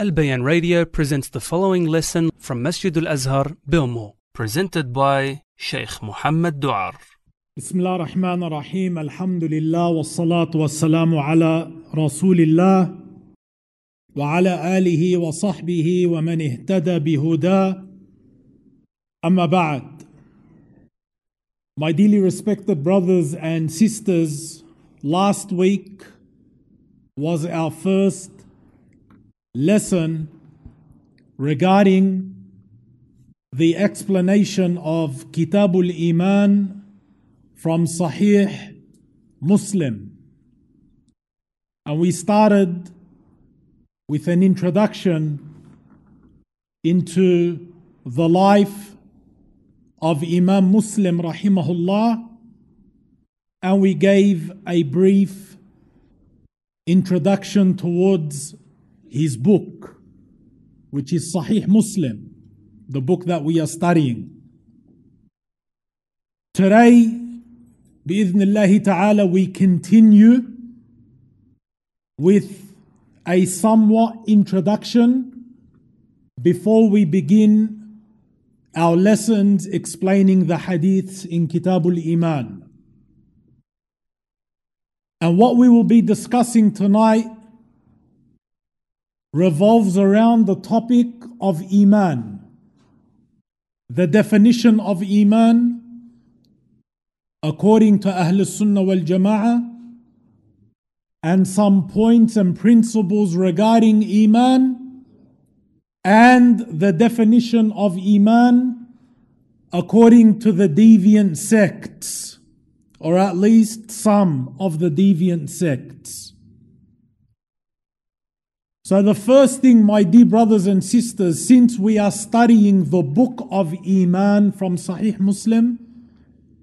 Al Bayan Radio presents the following lesson from Masjid Al Azhar, Belmore, presented by Sheikh Mohamad Doar. بسم الله الرحمن الرحيم الحمد لله والصلاة والسلام على رسول الله وعلى آله وصحبه ومن اهتدى بهداه أما بعد My dearly respected brothers and sisters, last week was our first lesson regarding the explanation of Kitabul Iman from Sahih Muslim. And we started with an introduction into the life of Imam Muslim rahimahullah and we gave a brief introduction towards his book which is Sahih Muslim the book that we are studying today bi'idhnillahi ta'ala we continue with a somewhat introduction before we begin our lessons explaining the hadiths in Kitabul Iman. And what we will be discussing tonight revolves around the topic of Iman, the definition of Iman according to Ahl Sunnah wal Jama'ah, and some points and principles regarding Iman and the definition of Iman according to the deviant sects, or at least some of the deviant sects. So, the first thing, my dear brothers and sisters, since we are studying the book of Iman from Sahih Muslim,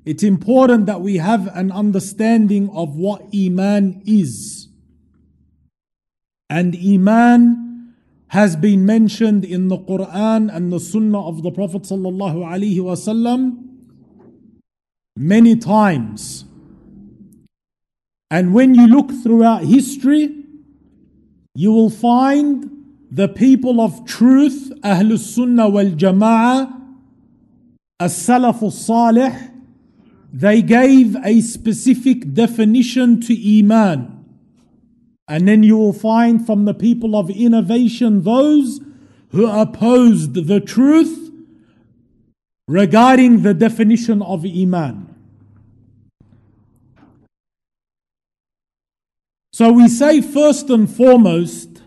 it's important that we have an understanding of what Iman is. And Iman has been mentioned in the Quran and the Sunnah of the Prophet wasallam many times. And when you look throughout history, you will find the people of truth, Ahlus Sunnah wal Jama'ah, As-Salaf al-Salih, they gave a specific definition to Iman. And then you will find from the people of innovation those who opposed the truth regarding the definition of Iman. So we say first and foremost,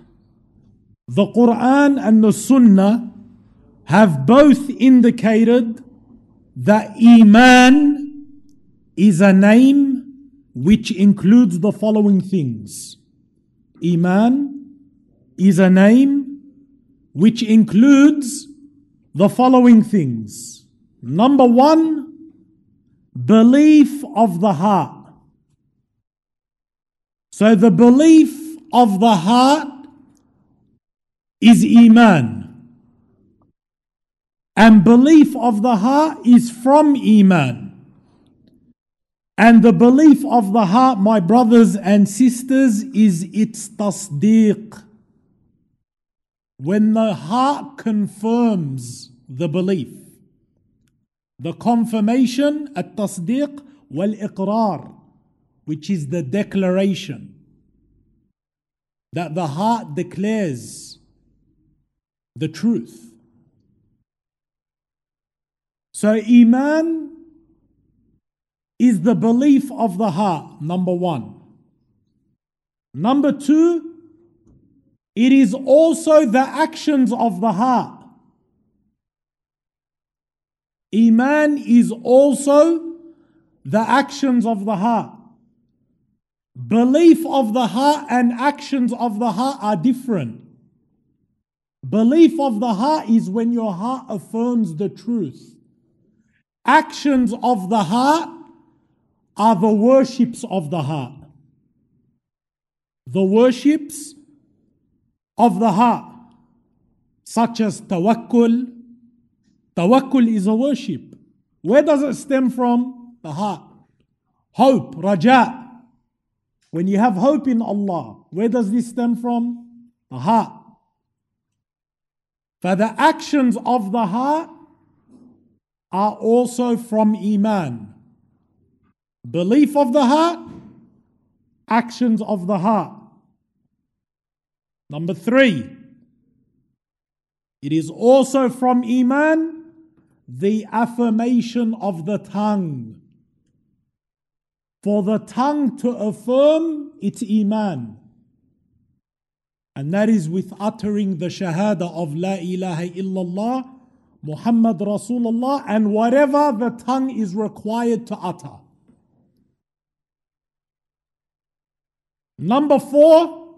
the Quran and the Sunnah have both indicated that Iman is a name which includes the following things. Iman is a name which includes the following things. Number one, belief of the heart. So the belief of the heart is Iman. And belief of the heart is from Iman. And the belief of the heart, my brothers and sisters, is its tasdeeq. When the heart confirms the belief, the confirmation, at tasdeeq wal iqrar, which is the declaration that the heart declares the truth. So, Iman is the belief of the heart, number one. Number two, it is also the actions of the heart. Iman is also the actions of the heart. Belief of the heart and actions of the heart are different. Belief of the heart is when your heart affirms the truth. Actions of the heart are the worships of the heart. The worships of the heart, such as tawakkul. Tawakkul is a worship. Where does it stem from? The heart. Hope, raja. When you have hope in Allah, where does this stem from? The heart. For the actions of the heart are also from Iman. Belief of the heart, actions of the heart. Number three, it is also from Iman the affirmation of the tongue. For the tongue to affirm its Iman. And that is with uttering the Shahada of La ilaha illallah, Muhammad Rasulullah, and whatever the tongue is required to utter. Number four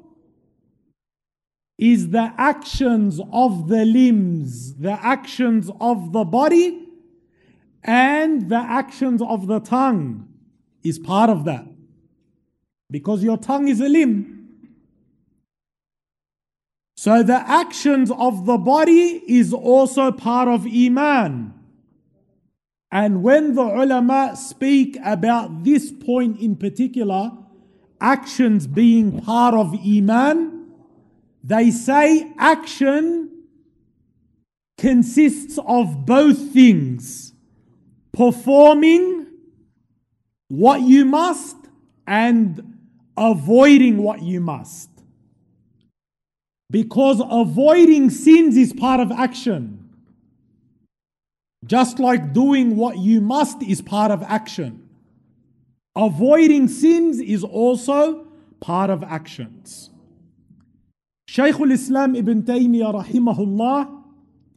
is the actions of the limbs, the actions of the body, and the actions of the tongue is part of that. Because your tongue is a limb. So the actions of the body is also part of Iman. And when the ulama speak about this point in particular, actions being part of Iman, they say action consists of both things performing what you must and avoiding what you must. Because avoiding sins is part of action. Just like doing what you must is part of action. Avoiding sins is also part of actions. Shaykh al-Islam ibn Taymiyyah rahimahullah,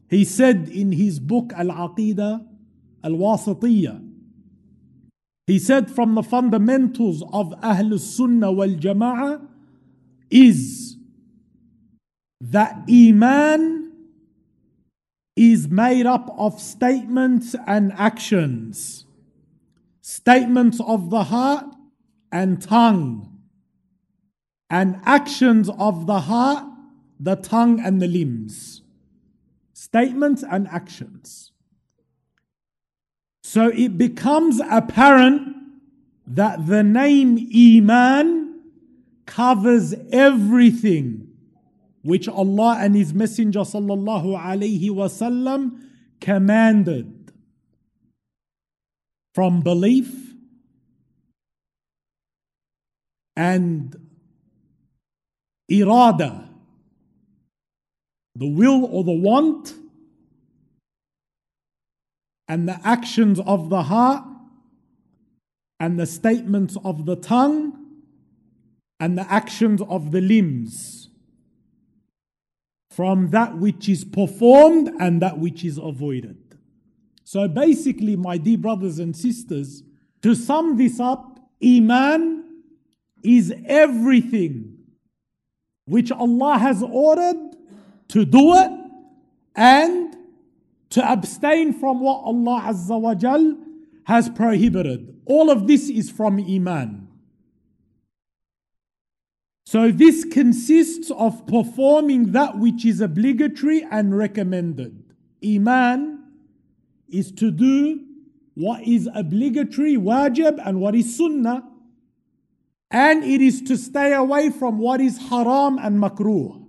he said in his book Al-Aqidah Al-Wasitiyah, he said from the fundamentals of Ahlul Sunnah wal Jama'ah is that Iman is made up of statements and actions statements of the heart and tongue, and actions of the heart, the tongue, and the limbs. Statements and actions. So it becomes apparent that the name Iman covers everything which Allah and His Messenger sallallahu alaihi wasallam commanded. From belief and irada, the will or the want, and the actions of the heart, and the statements of the tongue, and the actions of the limbs, from that which is performed and that which is avoided. So basically, my dear brothers and sisters, to sum this up, Iman is everything which Allah has ordered to do it and to abstain from what Allah Azza wa Jal has prohibited. All of this is from Iman. So this consists of performing that which is obligatory and recommended. Iman is to do what is obligatory, wajib, and what is sunnah. And it is to stay away from what is haram and makruh.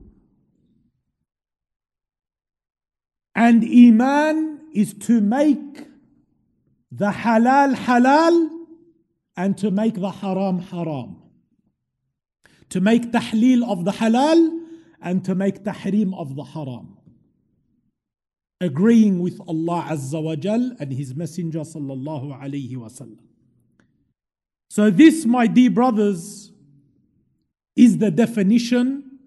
And iman is to make the halal halal and to make the haram haram. To make tahleel of the halal and to make tahrim of the haram agreeing with Allah Azza wa Jal and His Messenger sallallahu alayhi wasallam. So this, my dear brothers, is the definition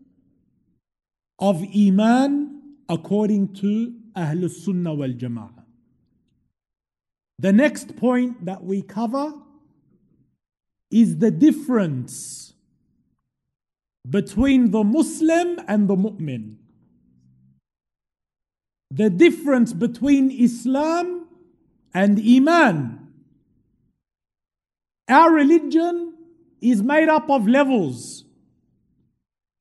of Iman according to Ahlul Sunnah wal Jama'ah. The next point that we cover is the difference between the Muslim and the Mu'min the difference between Islam and Iman. Our religion is made up of levels.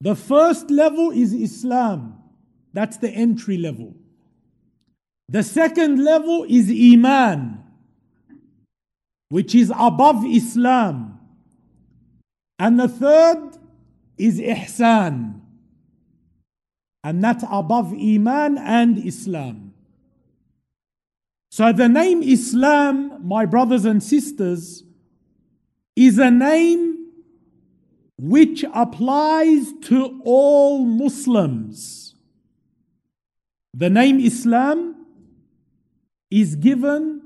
The first level is Islam, that's the entry level. The second level is Iman, which is above Islam. And the third is Ihsan. and that's above Iman and Islam. So the name Islam, my brothers and sisters, is a name which applies to all Muslims. The name Islam is given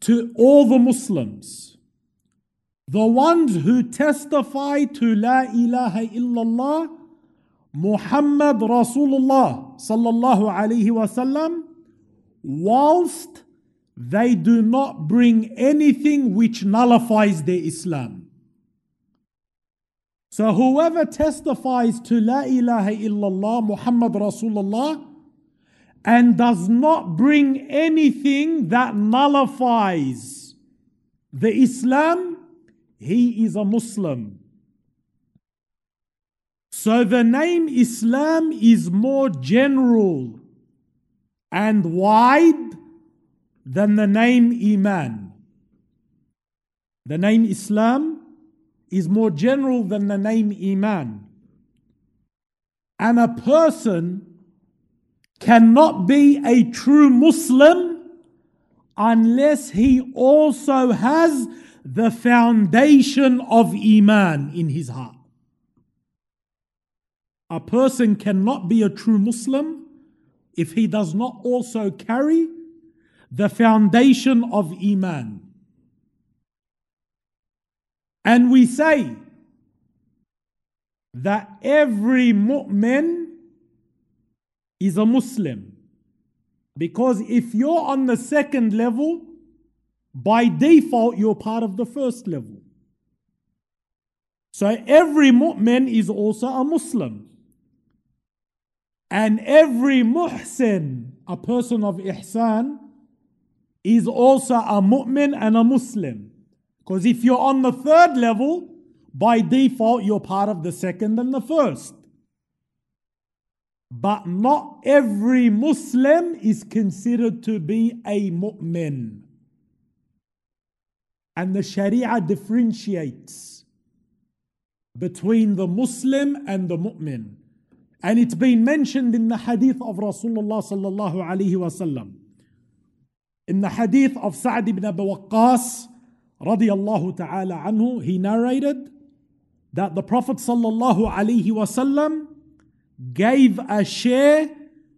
to all the Muslims. The ones who testify to La ilaha illallah Muhammad Rasulullah sallallahu alaihi wasallam whilst they do not bring anything which nullifies their Islam. So whoever testifies to La ilaha illallah Muhammad Rasulullah and does not bring anything that nullifies the Islam, he is a Muslim. So the name Islam is more general and wide than the name Iman. The name Islam is more general than the name Iman. And a person cannot be a true Muslim unless he also has the foundation of Iman in his heart. A person cannot be a true Muslim if he does not also carry the foundation of Iman. And we say that every mu'min is a Muslim. Because if you're on the second level, by default, you're part of the first level. So every mu'min is also a Muslim. And every muhsin, a person of ihsan, is also a mu'min and a Muslim. Because if you're on the third level, by default, you're part of the second and the first. But not every Muslim is considered to be a mu'min. And the Sharia differentiates between the Muslim and the mu'min. And it's been mentioned in the hadith of Rasulullah sallallahu alaihi wasallam. In the hadith of Sa'd ibn Abi Waqqas radiyallahu ta'ala anhu, he narrated that the Prophet sallallahu alaihi wasallam gave a share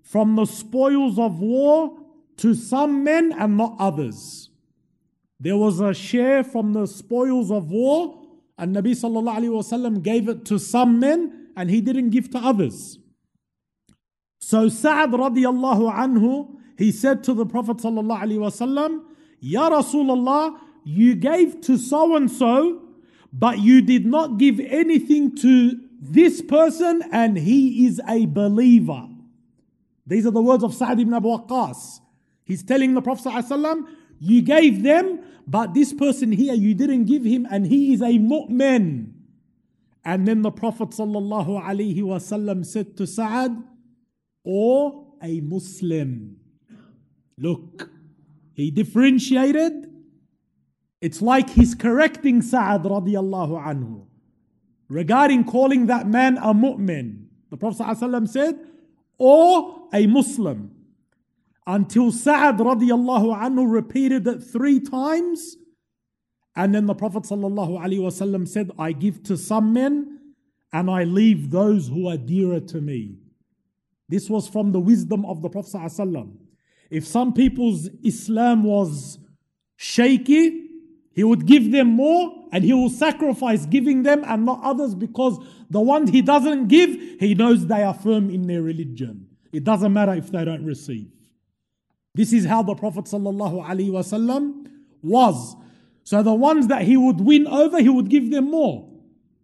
from the spoils of war to some men and not others. There was a share from the spoils of war, and Nabi wasallam gave it to some men and he didn't give to others. So Sa'ad radiallahu anhu, he said to the Prophet wasallam, Ya Rasulullah, you gave to so and so, but you did not give anything to this person and he is a believer. These are the words of Sa'ad ibn Abu Waqqas. He's telling the Prophet ﷺ, you gave them, but this person here you didn't give him and he is a mu'min. And then the Prophet ﷺ said to Sa'ad, or a Muslim. Look, he differentiated. It's like he's correcting Sa'ad radiallahu anhu regarding calling that man a mu'min. The Prophet ﷺ said, or a Muslim. Until Sa'ad radiallahu anhu repeated it three times and then the Prophet ﷺ said, I give to some men and I leave those who are dearer to me. This was from the wisdom of the Prophet. ﷺ. If some people's Islam was shaky, he would give them more and he will sacrifice giving them and not others because the ones he doesn't give, he knows they are firm in their religion. It doesn't matter if they don't receive. This is how the Prophet was. So the ones that he would win over, he would give them more.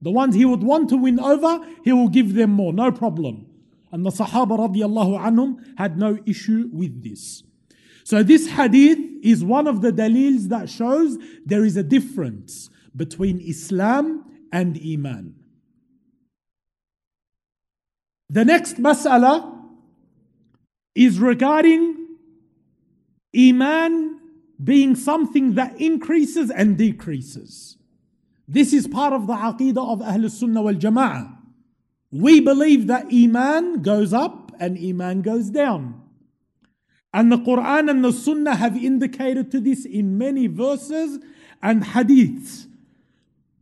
The ones he would want to win over, he will give them more, no problem. And the Sahaba radiallahu anhum had no issue with this. So this hadith is one of the dalils that shows there is a difference between Islam and Iman. The next mas'ala is regarding Iman being something that increases and decreases. This is part of the aqidah of Ahl Sunnah wal Jama'ah. We believe that Iman goes up and Iman goes down. And the Quran and the Sunnah have indicated to this in many verses and hadiths.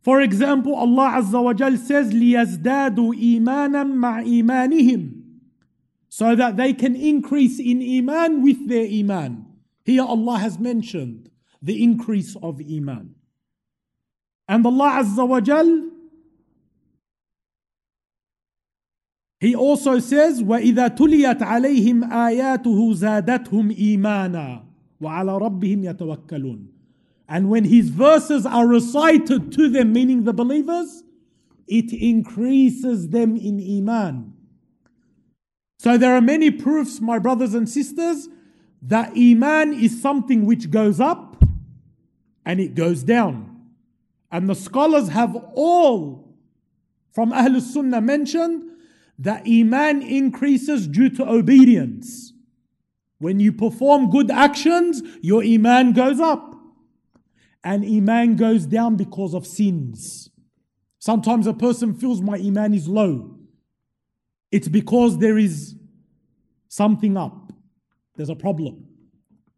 For example, Allah Azza wa Jal says, لِيَزْدَادُوا إِيمَانًا مَعْ إِيمَانِهِمْ So that they can increase in Iman with their Iman. Here Allah has mentioned the increase of Iman. And Allah Azza wa Jal He also says, وَإِذَا تُلِيَتْ عَلَيْهِمْ آيَاتُهُ زَادَتْهُمْ إِيمَانًا وَعَلَى رَبِّهِمْ يَتَوَكَّلُونَ And when his verses are recited to them, meaning the believers, it increases them in Iman. So there are many proofs, my brothers and sisters, that Iman is something which goes up and it goes down. And the scholars have all from Ahlul Sunnah mentioned that Iman increases due to obedience. When you perform good actions, your Iman goes up. And Iman goes down because of sins. Sometimes a person feels my Iman is low. It's because there is something up. There's a problem.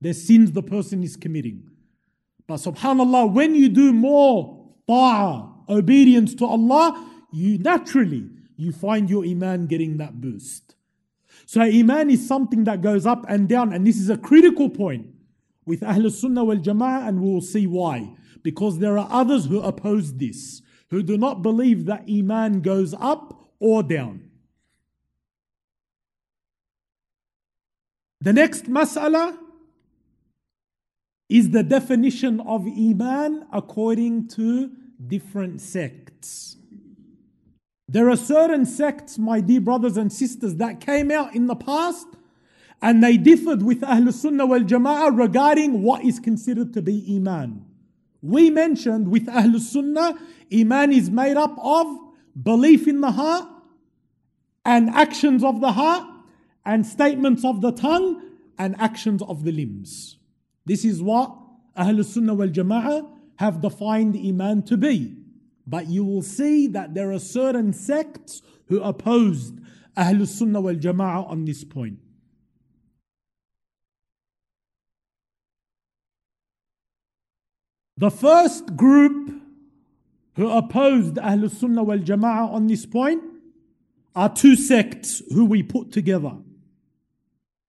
There's sins the person is committing. But subhanAllah, when you do more ta'ah, obedience to Allah, you naturally you find your iman getting that boost. So iman is something that goes up and down, and this is a critical point with Ahl Sunnah wal Jama'ah, and we will see why. Because there are others who oppose this, who do not believe that iman goes up or down. The next mas'ala is the definition of iman according to different sects. There are certain sects, my dear brothers and sisters, that came out in the past and they differed with Ahl Sunnah wal Jama'ah regarding what is considered to be Iman. We mentioned with Ahl Sunnah, Iman is made up of belief in the heart and actions of the heart and statements of the tongue and actions of the limbs. This is what Ahl Sunnah wal Jama'ah have defined Iman to be. But you will see that there are certain sects who opposed Ahlul Sunnah wal Jama'ah on this point. The first group who opposed Ahlul Sunnah wal Jama'ah on this point are two sects who we put together.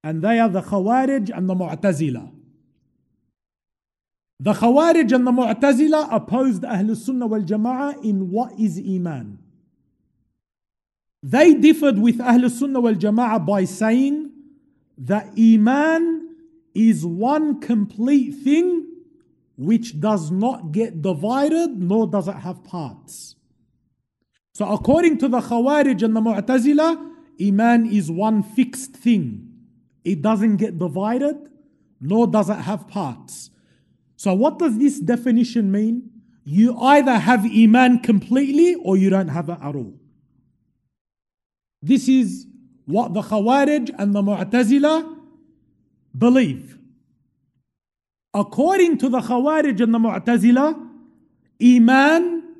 And they are the Khawarij and the Mu'tazila. The Khawarij and the Mu'tazila opposed Ahl Sunnah wal Jama'ah in what is Iman. They differed with Ahl Sunnah wal Jama'ah by saying that Iman is one complete thing which does not get divided nor does it have parts. So, according to the Khawarij and the Mu'tazila, Iman is one fixed thing. It doesn't get divided nor does it have parts. So, what does this definition mean? You either have Iman completely or you don't have it at all. This is what the Khawarij and the Mu'tazila believe. According to the Khawarij and the Mu'tazila, Iman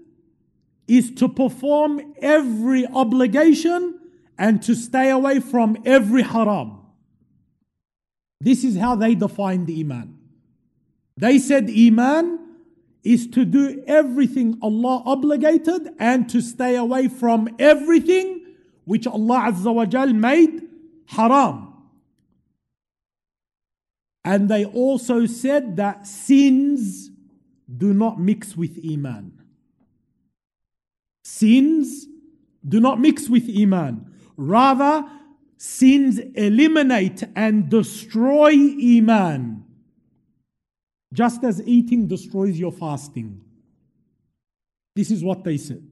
is to perform every obligation and to stay away from every haram. This is how they define the Iman. They said Iman is to do everything Allah obligated and to stay away from everything which Allah Azza wa Jal made haram. And they also said that sins do not mix with Iman. Sins do not mix with Iman. Rather, sins eliminate and destroy Iman just as eating destroys your fasting. This is what they said.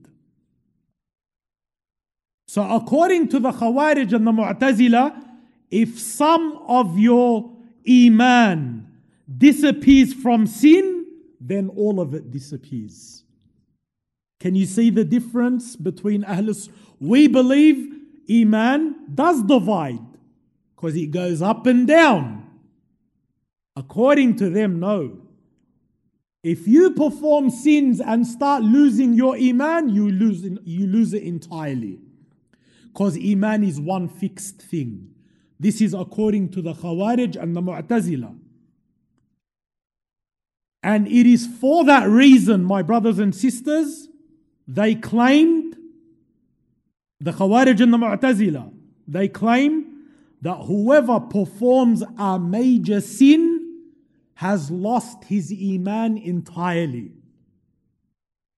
So, according to the Khawarij and the Mu'tazila, if some of your Iman disappears from sin, then all of it disappears. Can you see the difference between Ahlus? We believe Iman does divide because it goes up and down. According to them, no. If you perform sins and start losing your iman, you lose, you lose it entirely. Because Iman is one fixed thing. This is according to the Khawarij and the Mu'tazila. And it is for that reason, my brothers and sisters, they claimed, the Khawarij and the Mu'tazila, they claim that whoever performs a major sin has lost his Iman entirely.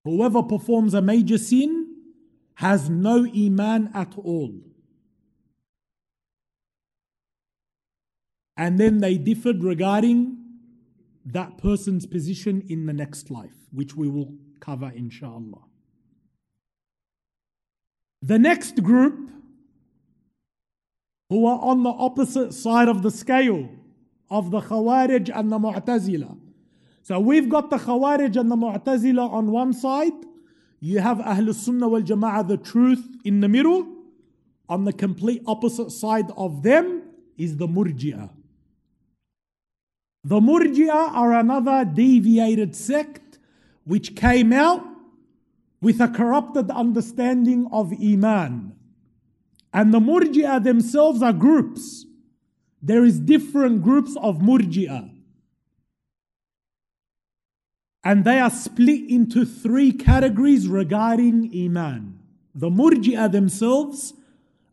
Whoever performs a major sin has no Iman at all. And then they differed regarding that person's position in the next life, which we will cover inshallah. The next group, who are on the opposite side of the scale of the Khawarij and the Mu'tazila. So we've got the Khawarij and the Mu'tazila on one side. You have Ahlul Sunnah wal Jama'ah, the truth in the middle. On the complete opposite side of them is the Murji'ah. The Murji'ah are another deviated sect which came out with a corrupted understanding of Iman. And the Murji'ah themselves are groups. There is different groups of Murji'ah. And they are split into three categories regarding Iman. The Murji'ah themselves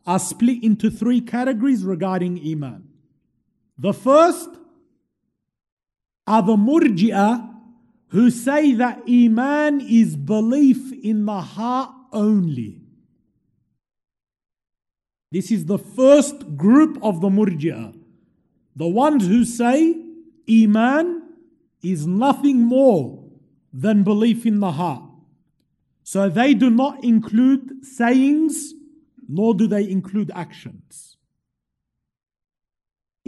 are split into three categories regarding Iman. The first are the Murji'ah who say that Iman is belief in the heart only. This is the first group of the Murji'ah. The ones who say Iman is nothing more than belief in the heart. So they do not include sayings, nor do they include actions.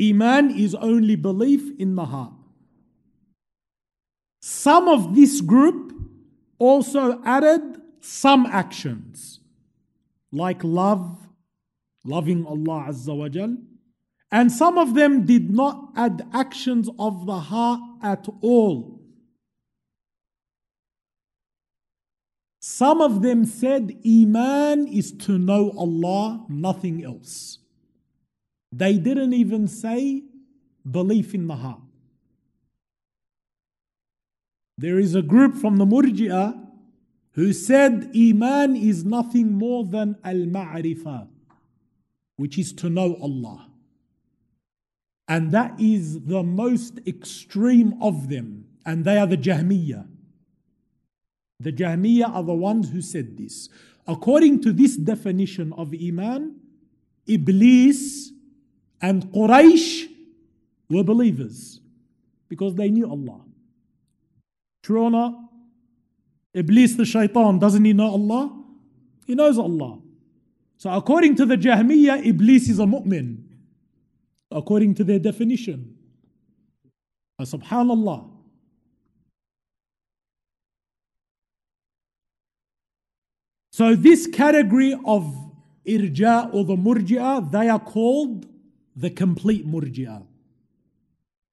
Iman is only belief in the heart. Some of this group also added some actions, like love, loving Allah Azza wa Jal. And some of them did not add actions of the heart at all. Some of them said Iman is to know Allah, nothing else. They didn't even say belief in the heart. There is a group from the Murji'ah who said Iman is nothing more than Al Ma'rifah, which is to know Allah. And that is the most extreme of them, and they are the Jahmiyyah. The Jahmiyyah are the ones who said this. According to this definition of Iman, Iblis and Quraysh were believers because they knew Allah. True or not? Iblis, the shaitan, doesn't he know Allah? He knows Allah. So according to the Jahmiyyah, Iblis is a mu'min. According to their definition. Uh, subhanallah. So this category of irja or the murji'ah, they are called the complete murji'ah.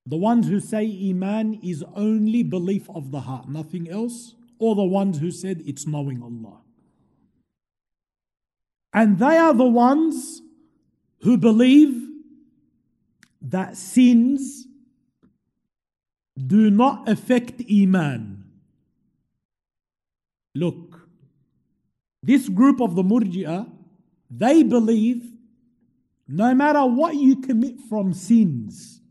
The ones who say Iman is only belief of the heart, nothing else, or the ones who said it's knowing Allah. And they are the ones who believe that sins do not affect Iman. Look, this group of the Murji'ah, they believe no matter what you commit from sins,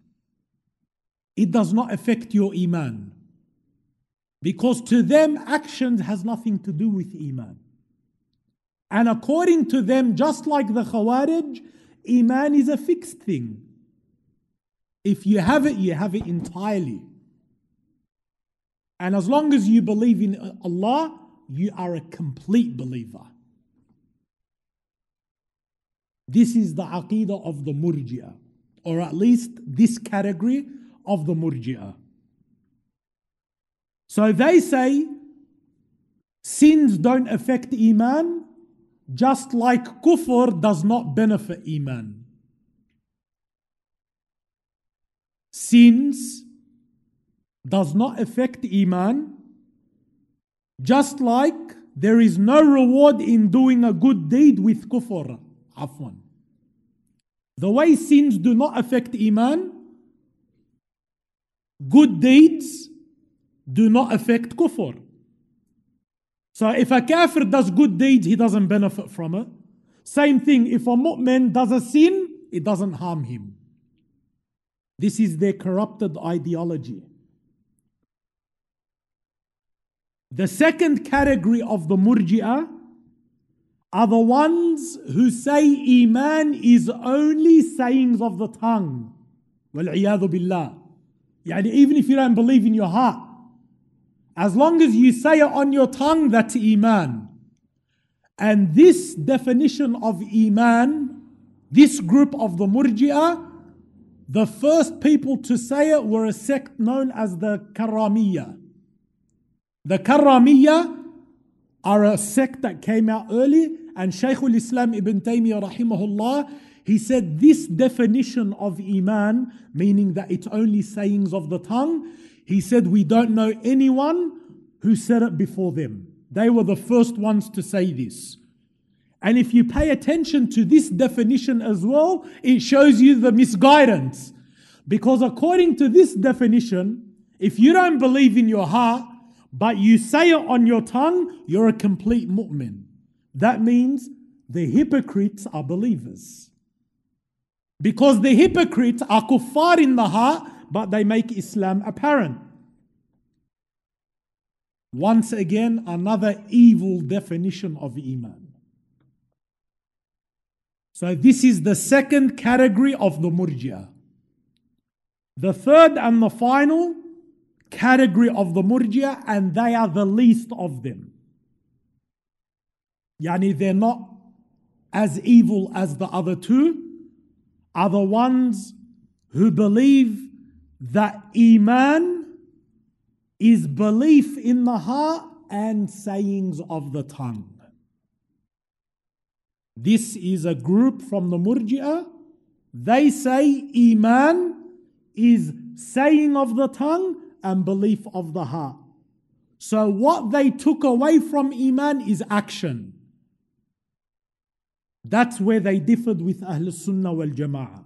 it does not affect your Iman. Because to them, actions has nothing to do with Iman. And according to them, just like the Khawarij, Iman is a fixed thing. If you have it, you have it entirely. And as long as you believe in Allah, you are a complete believer. This is the aqidah of the Murji'ah, or at least this category of the Murji'ah. So they say sins don't affect Iman, just like kufr does not benefit Iman. Sins does not affect Iman, just like there is no reward in doing a good deed with kufr. Afwan. The way sins do not affect Iman, good deeds do not affect kufr. So if a kafir does good deeds, he doesn't benefit from it. Same thing, if a mu'min does a sin, it doesn't harm him. This is their corrupted ideology. The second category of the murji'ah are the ones who say Iman is only sayings of the tongue. وَالْعِيَاذُ billah. Yani even if you don't believe in your heart, as long as you say it on your tongue, that's Iman. And this definition of Iman, this group of the Murji'ah, the first people to say it were a sect known as the Karamiya. The Karamiya are a sect that came out early, and Shaykh al-Islam Ibn Taymiyyah rahimahullah, he said this definition of Iman, meaning that it's only sayings of the tongue, he said we don't know anyone who said it before them. They were the first ones to say this. And if you pay attention to this definition as well, it shows you the misguidance. Because according to this definition, if you don't believe in your heart, but you say it on your tongue, you're a complete mu'min. That means the hypocrites are believers. Because the hypocrites are kuffar in the heart, but they make Islam apparent. Once again, another evil definition of Iman. So, this is the second category of the Murjia. The third and the final category of the Murjia, and they are the least of them. Yani, they're not as evil as the other two, are the ones who believe that Iman is belief in the heart and sayings of the tongue. This is a group from the Murji'ah. They say Iman is saying of the tongue and belief of the heart. So, what they took away from Iman is action. That's where they differed with Ahl Sunnah wal Jama'ah.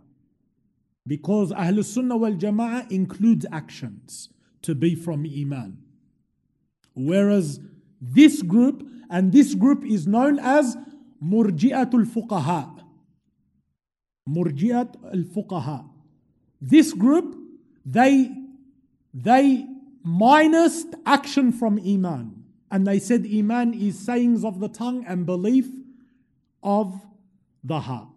Because Ahl Sunnah wal Jama'ah includes actions to be from Iman. Whereas this group, and this group is known as Murji'at al Fuqaha. This group, they, they minused action from Iman. And they said Iman is sayings of the tongue and belief of the heart.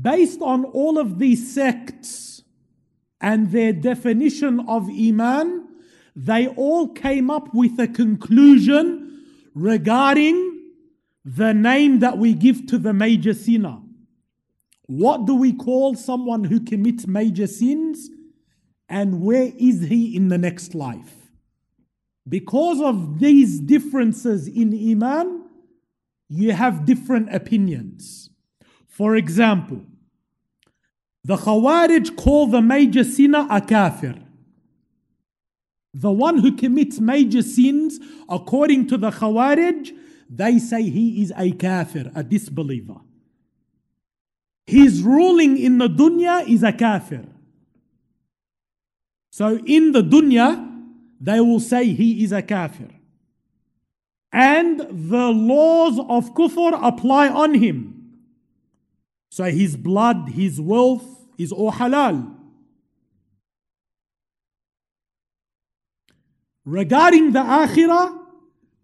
Based on all of these sects, and their definition of Iman, they all came up with a conclusion regarding the name that we give to the major sinner. What do we call someone who commits major sins? And where is he in the next life? Because of these differences in Iman, you have different opinions. For example, the Khawarij call the major sinner a kafir. The one who commits major sins, according to the Khawarij, they say he is a kafir, a disbeliever. His ruling in the dunya is a kafir. So in the dunya, they will say he is a kafir. And the laws of kufr apply on him. So his blood, his wealth, is all halal. Regarding the akhirah,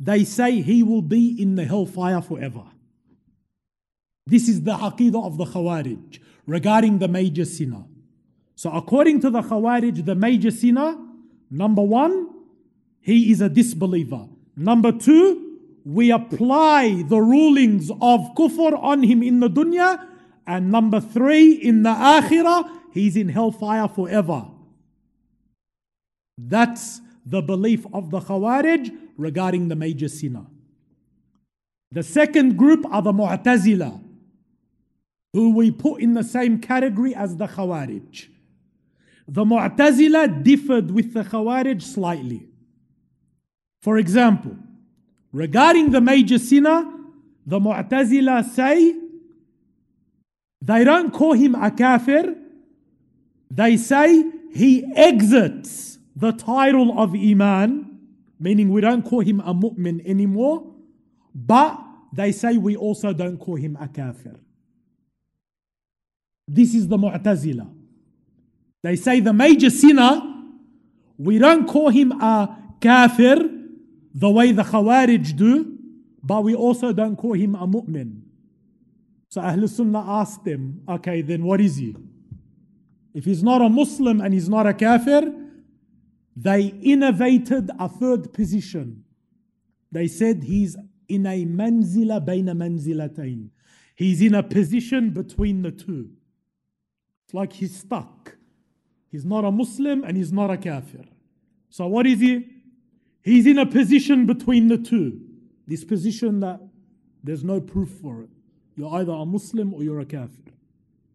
they say he will be in the hellfire forever. This is the aqidah of the Khawarij regarding the major sinner. So, according to the Khawarij, the major sinner, number one, he is a disbeliever. Number two, we apply the rulings of kufr on him in the dunya and number three, in the akhirah, he's in hellfire forever. That's the belief of the Khawarij regarding the major sinner. The second group are the Mu'tazila, who we put in the same category as the Khawarij. The Mu'tazila differed with the Khawarij slightly. For example, regarding the major sinner, the Mu'tazila say they don't call him a kafir, they say he exits the title of Iman, meaning we don't call him a mu'min anymore, but they say we also don't call him a kafir. This is the Mu'tazila. They say the major sinner, we don't call him a kafir the way the Khawarij do, but we also don't call him a mu'min. So Ahl Sunnah asked them, okay, then what is he? If he's not a Muslim and he's not a kafir, they innovated a third position. They said he's in a manzila bayna manzilatayn. He's in a position between the two. It's like he's stuck. He's not a Muslim and he's not a kafir. So what is he? He's in a position between the two. This position that there's no proof for it. You're either a Muslim or you're a kafir.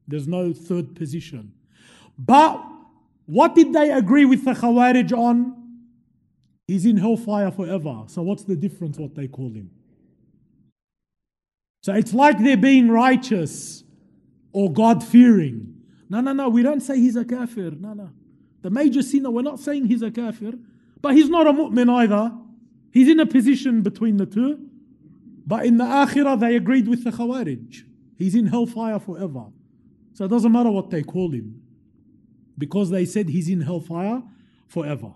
There's no third position. But what did they agree with the Khawarij on? He's in hellfire forever. So what's the difference what they call him? So it's like they're being righteous or God fearing. No, no, no, we don't say he's a kafir. No, no. The major sinner, we're not saying he's a kafir, but he's not a mu'min either. He's in a position between the two. But in the akhirah, they agreed with the Khawarij. He's in hellfire forever. So it doesn't matter what they call him. Because they said he's in hellfire forever.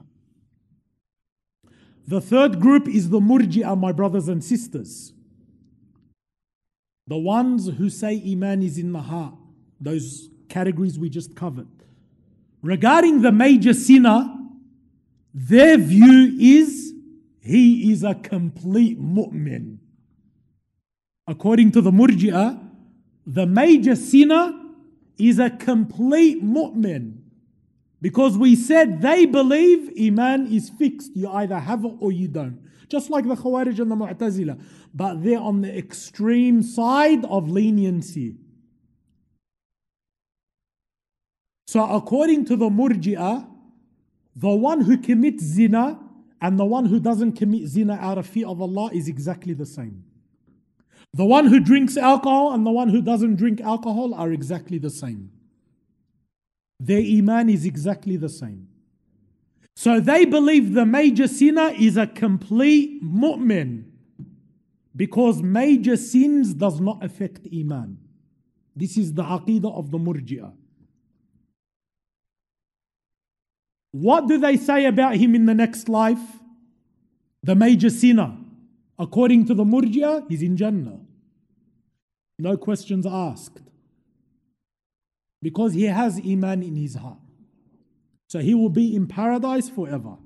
The third group is the Murji'ah, my brothers and sisters. The ones who say Iman is in the heart, those categories we just covered. Regarding the major sinner, their view is he is a complete mu'min. According to the Murji'ah, the major sinner is a complete mu'min. Because we said they believe Iman is fixed. You either have it or you don't. Just like the Khawarij and the Mu'tazila but they're on the extreme side of leniency. So, according to the Murji'ah, the one who commits zina and the one who doesn't commit zina out of fear of Allah is exactly the same. The one who drinks alcohol and the one who doesn't drink alcohol are exactly the same. Their iman is exactly the same. So they believe the major sinner is a complete mu'min because major sins does not affect iman. This is the aqidah of the murji'ah. What do they say about him in the next life? The major sinner. According to the murji'ah, he's in Jannah. No questions asked. Because he has iman in his heart. So he will be in paradise forever.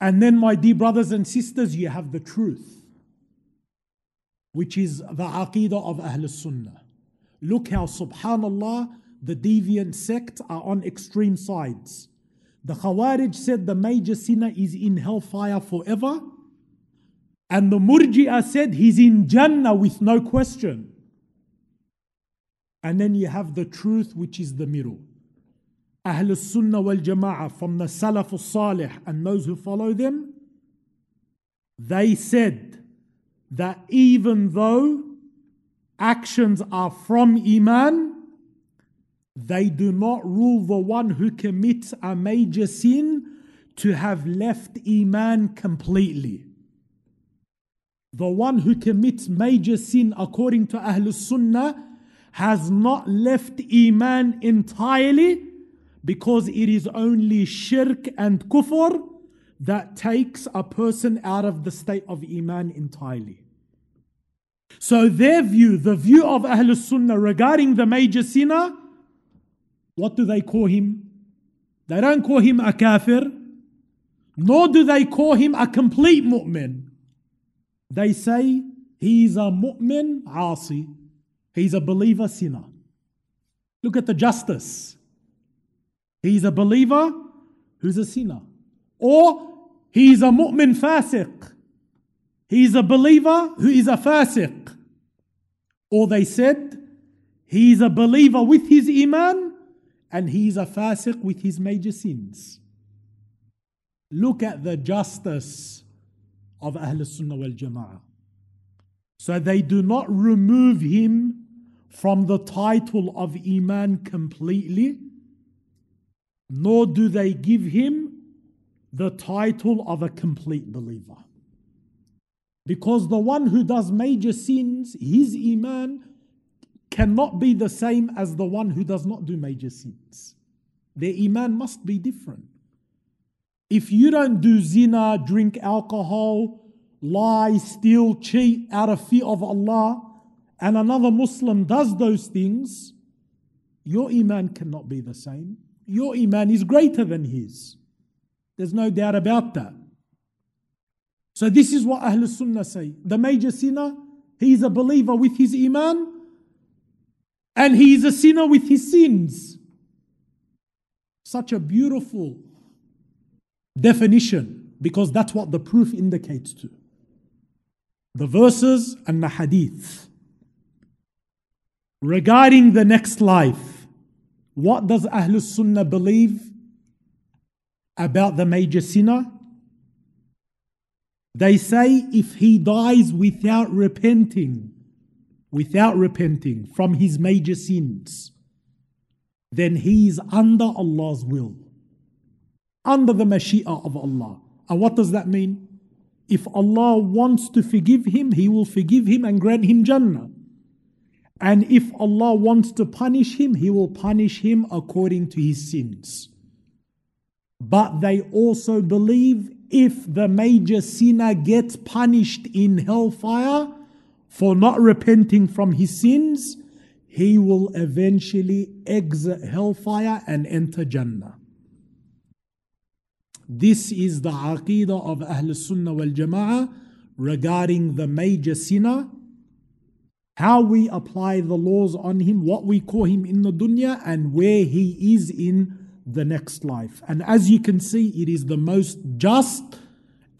And then, my dear brothers and sisters, you have the truth, which is the aqidah of Ahl Sunnah. Look how, subhanAllah, the deviant sects are on extreme sides. The Khawarij said the major sinner is in hellfire forever. And the Murji'ah said he's in Jannah with no question. And then you have the truth, which is the middle. Ahl Sunnah wal Jama'ah, from the Salaf al Salih and those who follow them, they said that even though actions are from Iman, they do not rule the one who commits a major sin to have left Iman completely. The one who commits major sin according to Ahl Sunnah has not left Iman entirely because it is only shirk and kufr that takes a person out of the state of Iman entirely. So their view, the view of Ahl Sunnah regarding the major sinner, what do they call him? They don't call him a kafir, nor do they call him a complete mu'min. They say he's a mu'min asi. He's a believer sinner. Look at the justice. He's a believer who's a sinner. Or he's a mu'min fasiq. He's a believer who is a fasiq. Or they said he's a believer with his iman and he's a fasiq with his major sins. Look at the justice of Ahl Sunnah wal Jama'ah. So they do not remove him from the title of Iman completely, nor do they give him the title of a complete believer. Because the one who does major sins, his Iman cannot be the same as the one who does not do major sins. Their Iman must be different. If you don't do zina, drink alcohol, lie, steal, cheat out of fear of Allah, and another Muslim does those things, your Iman cannot be the same. Your Iman is greater than his. There's no doubt about that. So, this is what Ahl Sunnah say. The major sinner, he's a believer with his Iman, and he is a sinner with his sins. Such a beautiful definition because that's what the proof indicates to. The verses and the hadith. Regarding the next life, what does Ahlul Sunnah believe about the major sinner? They say if he dies without repenting, without repenting from his major sins, then he is under Allah's will, under the Mashi'ah of Allah. And what does that mean? If Allah wants to forgive him, He will forgive him and grant him Jannah. And if Allah wants to punish him, He will punish him according to his sins. But they also believe if the major sinner gets punished in hellfire for not repenting from his sins, he will eventually exit hellfire and enter Jannah. This is the aqidah of Ahl Sunnah wal Jama'ah regarding the major sinner, how we apply the laws on him, what we call him in the dunya, and where he is in the next life. And as you can see, it is the most just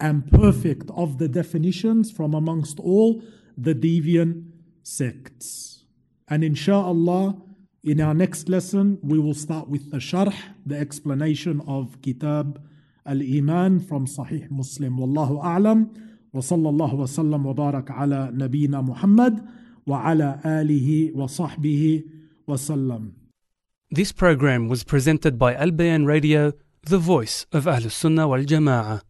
and perfect of the definitions from amongst all the deviant sects. And inshallah, in our next lesson, we will start with the sharh, the explanation of Kitab al Iman from Sahih Muslim. Wallahu a'lam. وصلى الله وسلم وبارك على نبينا محمد وعلى آله وصحبه وسلم This program was presented by Al Bayan Radio, the voice of Ahlus Sunnah wal Jama'ah.